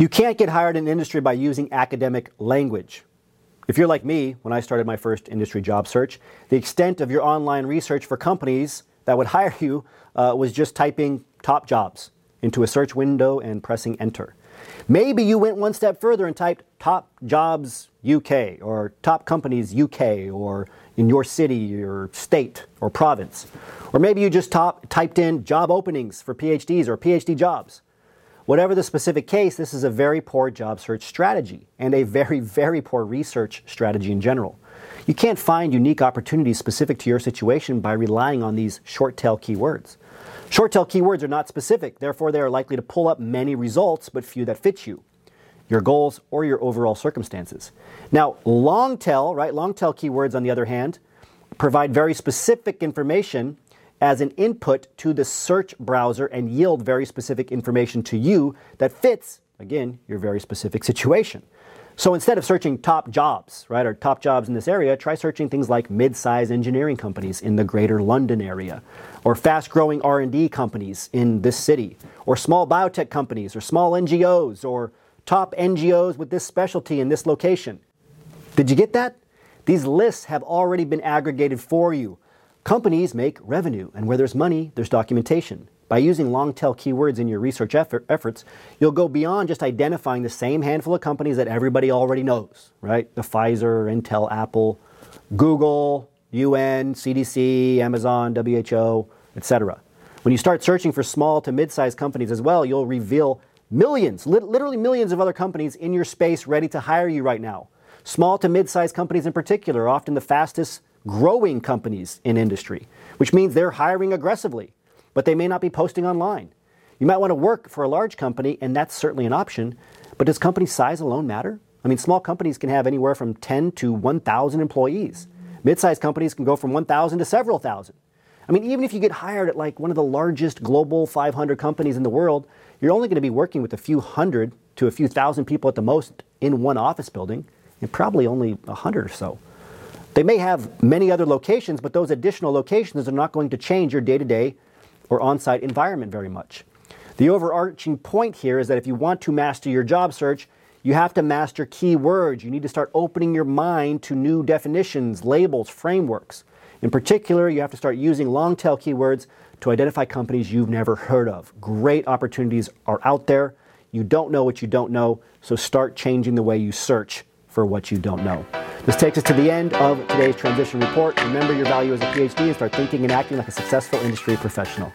You can't get hired in industry by using academic language. If you're like me, when I started my first industry job search, the extent of your online research for companies that would hire you uh, was just typing top jobs into a search window and pressing enter. Maybe you went one step further and typed top jobs UK or top companies UK or in your city or state or province. Or maybe you just top, typed in job openings for PhDs or PhD jobs. Whatever the specific case, this is a very poor job search strategy and a very, very poor research strategy in general. You can't find unique opportunities specific to your situation by relying on these short tail keywords. Short tail keywords are not specific, therefore, they are likely to pull up many results but few that fit you, your goals, or your overall circumstances. Now, long tail, right? Long tail keywords, on the other hand, provide very specific information as an input to the search browser and yield very specific information to you that fits, again, your very specific situation. So instead of searching top jobs, right, or top jobs in this area, try searching things like mid-sized engineering companies in the greater London area, or fast-growing R&D companies in this city, or small biotech companies, or small NGOs, or top NGOs with this specialty in this location. Did you get that? These lists have already been aggregated for you. Companies make revenue, and where there's money, there's documentation. By using long tail keywords in your research effort, efforts, you'll go beyond just identifying the same handful of companies that everybody already knows, right? The Pfizer, Intel, Apple, Google, UN, CDC, Amazon, WHO, etc. When you start searching for small to mid sized companies as well, you'll reveal millions, literally millions of other companies in your space ready to hire you right now. Small to mid sized companies in particular are often the fastest growing companies in industry, which means they're hiring aggressively but they may not be posting online. You might want to work for a large company, and that's certainly an option, but does company size alone matter? I mean, small companies can have anywhere from 10 to 1,000 employees. Mid-sized companies can go from 1,000 to several thousand. I mean, even if you get hired at like one of the largest global 500 companies in the world, you're only going to be working with a few hundred to a few thousand people at the most in one office building, and probably only a hundred or so. They may have many other locations, but those additional locations are not going to change your day to day or on site environment very much. The overarching point here is that if you want to master your job search, you have to master keywords. You need to start opening your mind to new definitions, labels, frameworks. In particular, you have to start using long tail keywords to identify companies you've never heard of. Great opportunities are out there. You don't know what you don't know, so start changing the way you search for what you don't know. This takes us to the end of today's transition report. Remember your value as a PhD and start thinking and acting like a successful industry professional.